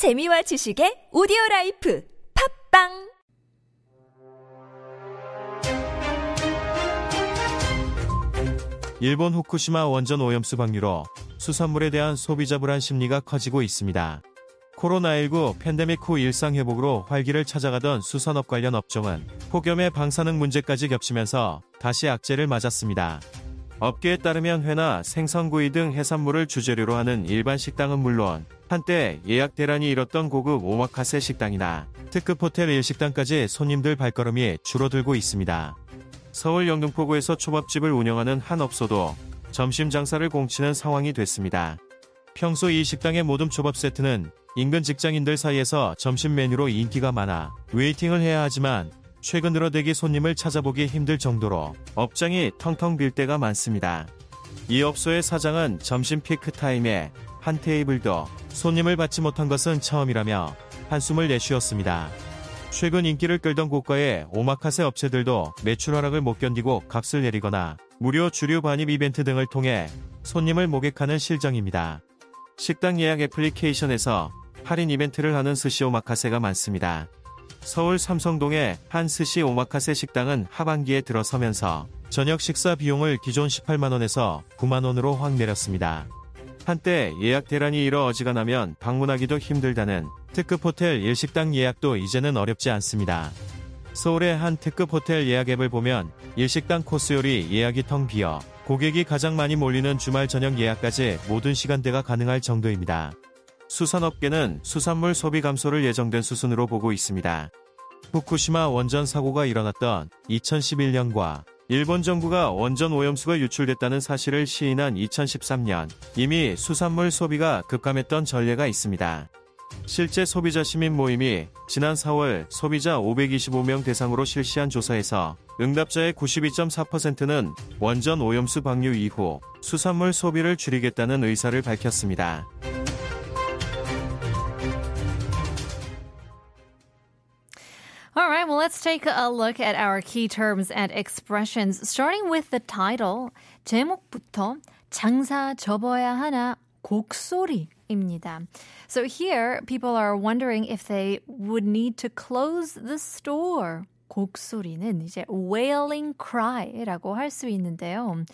재미와 지식의 오디오 라이프 팝빵 일본 후쿠시마 원전 오염수 방류로 수산물에 대한 소비자 불안 심리가 커지고 있습니다. 코로나19 팬데믹 후 일상 회복으로 활기를 찾아가던 수산업 관련 업종은 폭염의 방사능 문제까지 겹치면서 다시 악재를 맞았습니다. 업계에 따르면 회나 생선구이 등 해산물을 주재료로 하는 일반 식당은 물론 한때 예약 대란이 일었던 고급 오마카세 식당이나 특급 호텔 일식당까지 손님들 발걸음이 줄어들고 있습니다. 서울 영등포구에서 초밥집을 운영하는 한 업소도 점심 장사를 공치는 상황이 됐습니다. 평소 이 식당의 모듬 초밥 세트는 인근 직장인들 사이에서 점심 메뉴로 인기가 많아 웨이팅을 해야 하지만 최근 들어 대기 손님을 찾아보기 힘들 정도로 업장이 텅텅 빌 때가 많습니다. 이 업소의 사장은 점심 피크 타임에 한 테이블도 손님을 받지 못한 것은 처음이라며 한숨을 내쉬었습니다. 최근 인기를 끌던 고가의 오마카세 업체들도 매출 하락을 못 견디고 값을 내리거나 무료 주류 반입 이벤트 등을 통해 손님을 모객하는 실정입니다. 식당 예약 애플리케이션에서 할인 이벤트를 하는 스시 오마카세가 많습니다. 서울 삼성동의 한 스시 오마카세 식당은 하반기에 들어서면서 저녁 식사 비용을 기존 18만원에서 9만원으로 확 내렸습니다. 한때 예약 대란이 일어 어지간하면 방문하기도 힘들다는 특급 호텔 일식당 예약도 이제는 어렵지 않습니다. 서울의 한 특급 호텔 예약 앱을 보면 일식당 코스 요리 예약이 텅 비어 고객이 가장 많이 몰리는 주말 저녁 예약까지 모든 시간대가 가능할 정도입니다. 수산업계는 수산물 소비 감소를 예정된 수순으로 보고 있습니다. 후쿠시마 원전 사고가 일어났던 2011년과 일본 정부가 원전 오염수가 유출됐다는 사실을 시인한 2013년 이미 수산물 소비가 급감했던 전례가 있습니다. 실제 소비자 시민 모임이 지난 4월 소비자 525명 대상으로 실시한 조사에서 응답자의 92.4%는 원전 오염수 방류 이후 수산물 소비를 줄이겠다는 의사를 밝혔습니다. let's take a look at our key terms and expressions, starting with the title. 제목부터 장사 접어야 하나 곡소리입니다. So here, people are wondering if they would need to close the store. 곡소리는 이제 wailing cry라고 할 수 있는데요.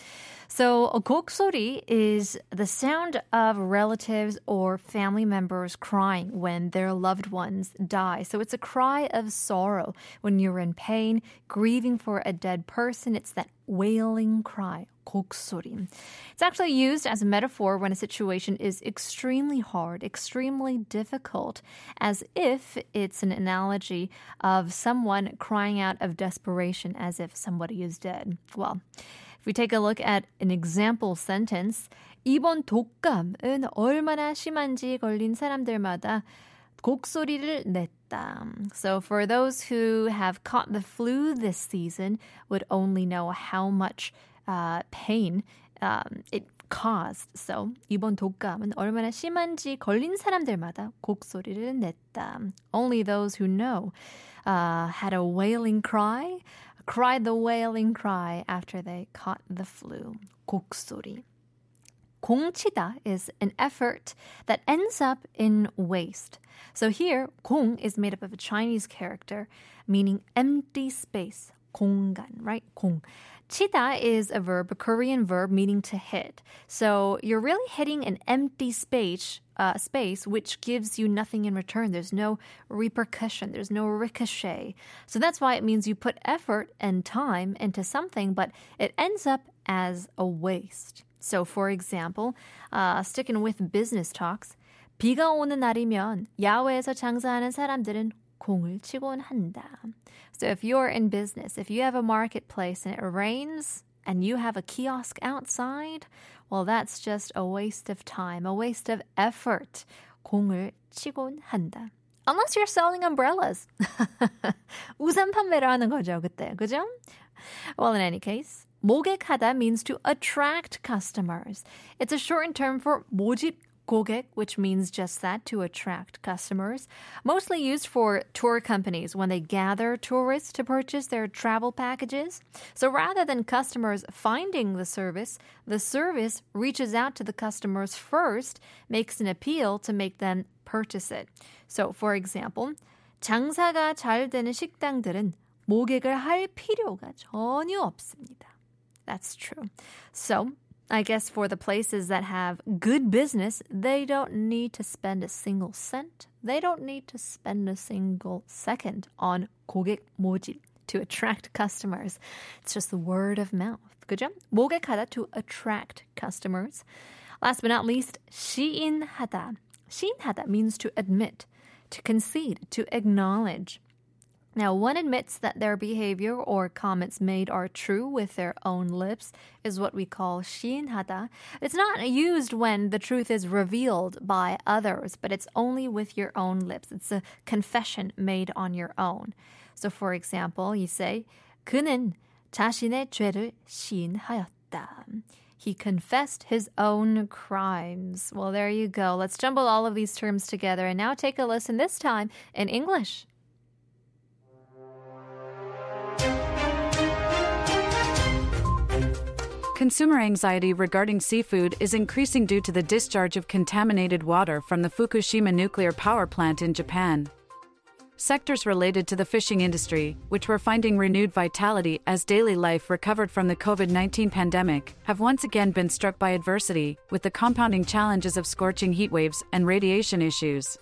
So a 곡소리 is the sound of relatives or family members crying when their loved ones die. So it's a cry of sorrow when you're in pain, grieving for a dead person. It's that wailing cry. 곡소리. It's actually used as a metaphor when a situation is extremely hard, extremely difficult, as if it's an analogy of someone crying out of desperation as if somebody is dead. Well, if we take a look at an example sentence, 이번 독감은 얼마나 심한지 걸린 사람들마다 곡소리를 냈다. So for those who have caught the flu this season would only know how much uh, pain um, it caused. So 이번 독감은 얼마나 심한지 걸린 사람들마다 곡소리를 냈다. Only those who know uh, had a wailing cry, cried the wailing cry after they caught the flu. 곡소리. 공치다 is an effort that ends up in waste. So here, 공 is made up of a Chinese character meaning empty space. 공간, right? 공. 치다 is a verb, a Korean verb meaning to hit. So you're really hitting an empty space, uh, space which gives you nothing in return. There's no repercussion. There's no ricochet. So that's why it means you put effort and time into something, but it ends up as a waste. So, for example, uh, sticking with business talks, 비가 오는 날이면 야외에서 장사하는 사람들은 공을 치곤 한다. So if you're in business, if you have a marketplace and it rains and you have a kiosk outside, well, that's just a waste of time, a waste of effort. 공을 치곤 한다. Unless you're selling umbrellas. 우산 판매를 하는 거죠, 그때. 그죠? Well, in any case, 모객하다 means to attract customers. It's a shortened term for 모집 고객, which means just that, to attract customers. Mostly used for tour companies when they gather tourists to purchase their travel packages. So rather than customers finding the service, the service reaches out to the customers first, makes an appeal to make them purchase it. So, for example, 장사가 잘 되는 식당들은 모객을 할 필요가 전혀 없습니다. That's true. So, I guess for the places that have good business, they don't need to spend a single cent. They don't need to spend a single second on 고객 모집 to attract customers. It's just the word of mouth. 그죠? 모객하다 to attract customers. Last but not least, 시인하다. 시인하다 means to admit, to concede, to acknowledge. Now, one admits that their behavior or comments made are true with their own lips is what we call 시인하다. It's not used when the truth is revealed by others, but it's only with your own lips. It's a confession made on your own. So, for example, you say, 그는 자신의 죄를 시인하였다. He confessed his own crimes. Well, there you go. Let's jumble all of these terms together and now take a listen, this time in English. Consumer anxiety regarding seafood is increasing due to the discharge of contaminated water from the Fukushima nuclear power plant in Japan. Sectors related to the fishing industry, which were finding renewed vitality as daily life recovered from the COVID 19 pandemic, have once again been struck by adversity, with the compounding challenges of scorching heat waves and radiation issues.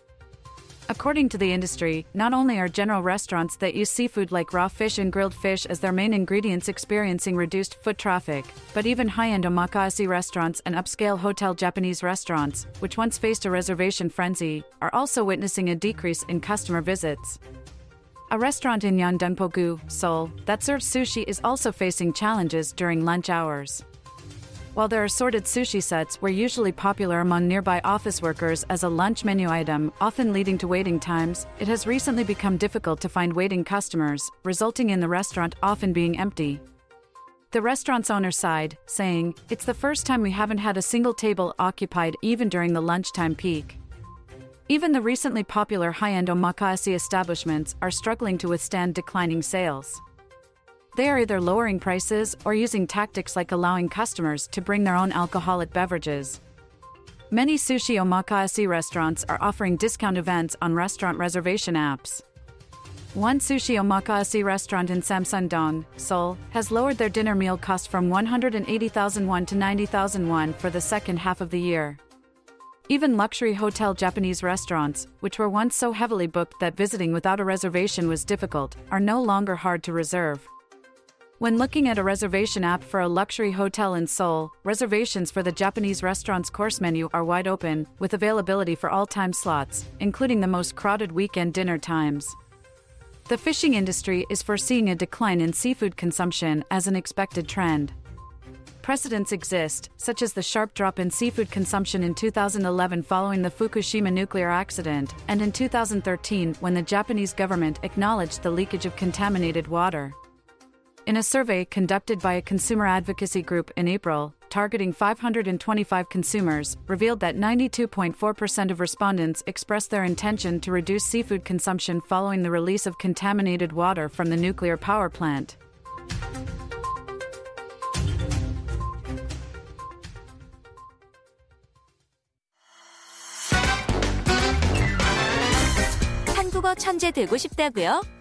According to the industry, not only are general restaurants that use seafood like raw fish and grilled fish as their main ingredients experiencing reduced foot traffic, but even high end omakase restaurants and upscale hotel Japanese restaurants, which once faced a reservation frenzy, are also witnessing a decrease in customer visits. A restaurant in Yeongdeungpo-gu, Seoul, that serves sushi is also facing challenges during lunch hours. While their assorted sushi sets were usually popular among nearby office workers as a lunch menu item, often leading to waiting times, it has recently become difficult to find waiting customers, resulting in the restaurant often being empty. The restaurant's owner sighed, saying, It's the first time we haven't had a single table occupied even during the lunchtime peak. Even the recently popular high end omakase establishments are struggling to withstand declining sales. They are either lowering prices or using tactics like allowing customers to bring their own alcoholic beverages. Many sushi omakase restaurants are offering discount events on restaurant reservation apps. One sushi omakase restaurant in Samsung-dong, Seoul, has lowered their dinner meal cost from 180,000 won to 90,000 won for the second half of the year. Even luxury hotel Japanese restaurants, which were once so heavily booked that visiting without a reservation was difficult, are no longer hard to reserve. When looking at a reservation app for a luxury hotel in Seoul, reservations for the Japanese restaurant's course menu are wide open, with availability for all time slots, including the most crowded weekend dinner times. The fishing industry is foreseeing a decline in seafood consumption as an expected trend. Precedents exist, such as the sharp drop in seafood consumption in 2011 following the Fukushima nuclear accident, and in 2013 when the Japanese government acknowledged the leakage of contaminated water In a survey conducted by a consumer advocacy group in April, targeting 525 consumers, revealed that 92.4% of respondents expressed their intention to reduce seafood consumption following the release of contaminated water from the nuclear power plant. 한국어 천재 되고 싶다고요?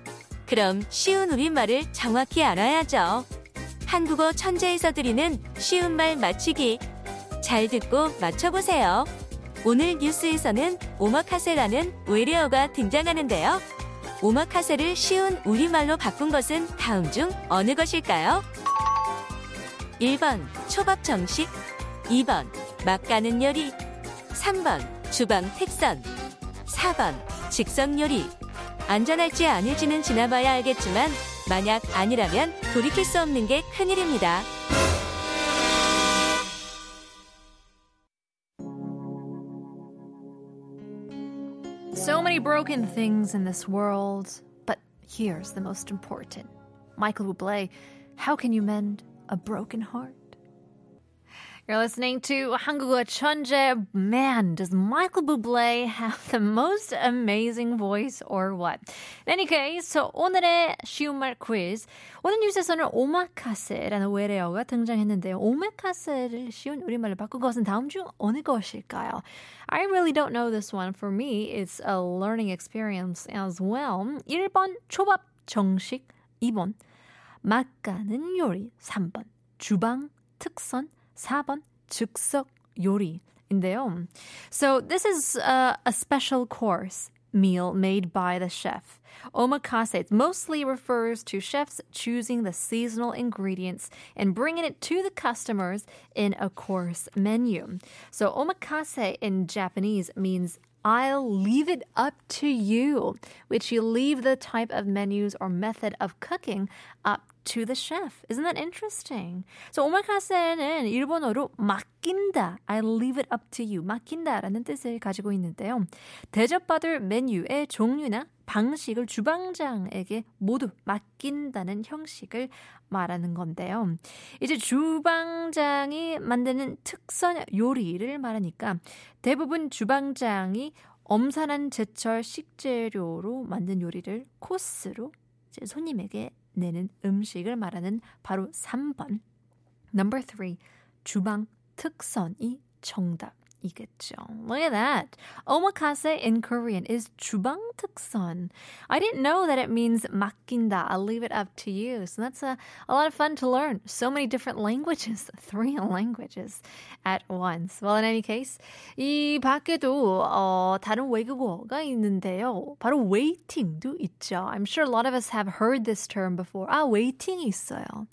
그럼 쉬운 우리말을 정확히 알아야죠. 한국어 천재에서 드리는 쉬운 말 맞추기. 잘 듣고 맞춰보세요. 오늘 뉴스에서는 오마카세라는 외래어가 등장하는데요. 오마카세를 쉬운 우리말로 바꾼 것은 다음 중 어느 것일까요? 1번 초밥 정식 2번 막 가는 요리 3번 주방 택선 4번 직선 요리 안전할지 아닐지는 지나봐야 알겠지만 만약 아니라면 돌이킬 수 없는 게 큰일입니다. So many broken things in this world, but here's the most important. Michael Bublé, how can you mend a broken heart? You're listening to 한국어 천재. Man, does Michael Bublé have the most amazing voice or what? In any case, so 오늘의 쉬운 말 quiz. 오늘 뉴스에서는 오마카세라는 외래어가 등장했는데요. 오마카세를 쉬운 우리말로 바꾼 것은 다음 중 어느 것일까요? I really don't know this one. For me, it's a learning experience as well. 1번 초밥 정식, 2번 맛가는 요리, 3번 주방 특선, 4번 즉석 요리인데요. So this is a, a special course meal made by the chef. Omakase mostly refers to chefs choosing the seasonal ingredients and bringing it to the customers in a course menu. So omakase in Japanese means I'll leave it up to you, which you leave the type of menus or method of cooking up to the chef. Isn't that interesting? So 오마카세는 일본어로 맡긴다. I leave it up to you. 맡긴다라는 뜻을 가지고 있는데요. 대접받을 메뉴의 종류나 방식을 주방장에게 모두 맡긴다는 형식을 말하는 건데요. 이제 주방장이 만드는 특선 요리를 말하니까 대부분 주방장이 엄선한 제철 식재료로 만든 요리를 코스로 손님에게 내는 음식을 말하는 바로 3번. Number 3. 주방 특선이 정답. 이겠죠. Look at that. Omakase in Korean is 주방 특선. I didn't know that it means 맡긴다. I'll leave it up to you. So that's a, a lot of fun to learn. So many different languages, three languages at once. Well, in any case, 이 밖에도 어, 다른 외국어가 있는데요. 바로 waiting도 있죠. I'm sure a lot of us have heard this term before. 아, waiting이 있어요.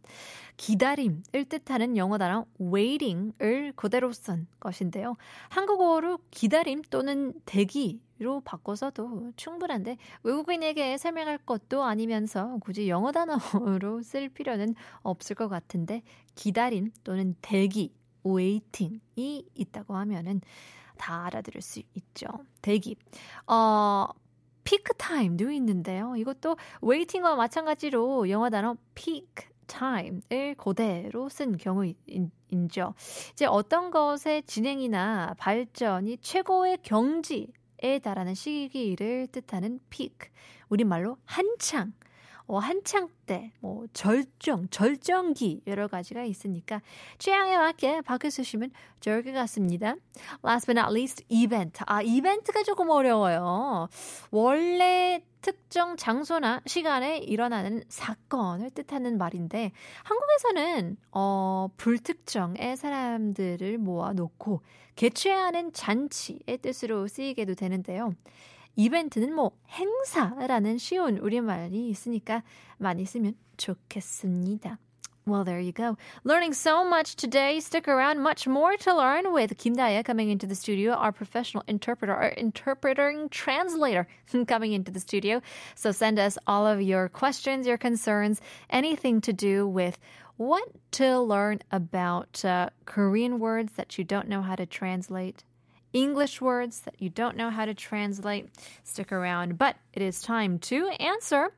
기다림을 뜻하는 영어 단어 waiting을 그대로 쓴 것인데요. 한국어로 기다림 또는 대기로 바꿔서도 충분한데 외국인에게 설명할 것도 아니면서 굳이 영어 단어로 쓸 필요는 없을 것 같은데 기다림 또는 대기 waiting이 있다고 하면은 다 알아들을 수 있죠. 대기. 어, 피크 타임도 있는데요. 이것도 웨이팅과 마찬가지로 영어 단어 peak time을 그대로 쓴 경우인죠. 이제 어떤 것의 진행이나 발전이 최고의 경지에 달하는 시기를 뜻하는 peak. 우리말로 한창. 어, 한창 때, 뭐, 절정, 절정기, 여러 가지가 있으니까, 취향에 맞게 바꿔주시면 좋을 것 같습니다. Last but not least, 이벤트. 아, 이벤트가 조금 어려워요. 원래 특정 장소나 시간에 일어나는 사건을 뜻하는 말인데, 한국에서는, 어, 불특정의 사람들을 모아 놓고, 개최하는 잔치의 뜻으로 쓰이게도 되는데요. 이벤트는 뭐 행사라는 쉬운 우리말이 있으니까 많이 쓰면 좋겠습니다. Well, there you go. Learning so much today. Stick around. Much more to learn with Kim Daya coming into the studio, our professional interpreter, our interpreting translator coming into the studio. So send us all of your questions, your concerns, anything to do with what to learn about uh, Korean words that you don't know how to translate English words that you don't know how to translate, stick around. But it is time to answer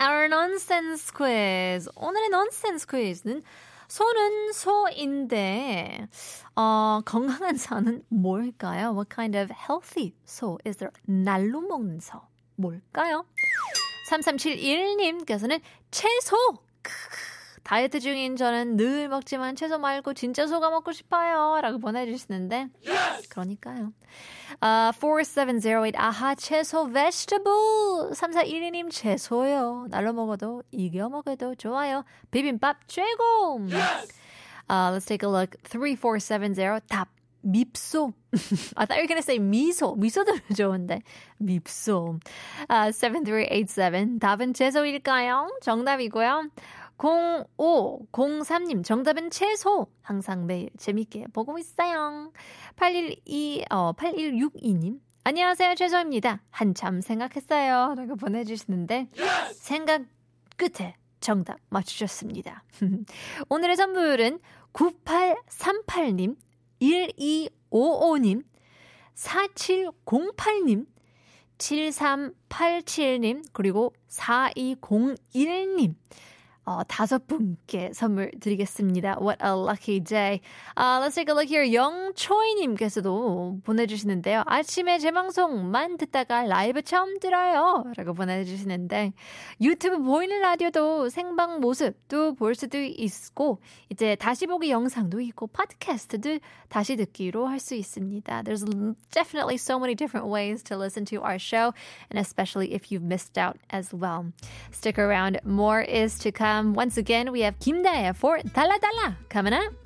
our nonsense quiz. 오늘의 nonsense quiz는 소는 소인데 어, 건강한 소는 뭘까요? What kind of healthy 소 is there? 날로 먹는 소 뭘까요? 3371님께서는 채소 다이어트 중인 저는 늘 먹지만 채소 말고 진짜 소가 먹고 싶어요. 라고 보내주시는데. Yes! 그러니까요. Uh, 4708 아하 채소 vegetable 3412님 채소요. 날로 먹어도 이겨 먹어도 좋아요. 비빔밥 최고. Yes! Uh, let's take a look. 3470 답. 밉소. I thought you were to say 미소. 미소도 좋은데. 밉소. Uh, 7387. 답은 채소일까요? 정답이고요. 0503님, 정답은 채소. 항상 매일 재밌게 보고 있어요. 812, 어, 8162님, 안녕하세요, 채소입니다. 한참 생각했어요. 라고 보내주시는데, yes! 생각 끝에 정답 맞추셨습니다. 오늘의 선물은 9838님, 1255님, 4708님, 7387님, 그리고 4201님, 어, 다섯 분께 선물 드리겠습니다. What a lucky day. Uh, let's take a look here. 영초이님께서도 보내주시는데요. 아침에 제 방송만 듣다가 라이브 처음 들어요. 라고 보내주시는데 유튜브 보이는 라디오도 생방 모습도 볼 수도 있고 이제 다시 보기 영상도 있고 팟캐스트도 다시 듣기로 할 수 있습니다. There's definitely so many different ways to listen to our show and especially if you've missed out as well. Stick around. More is to come. Um, once again, we have Kim Dae for Dala Dala coming up.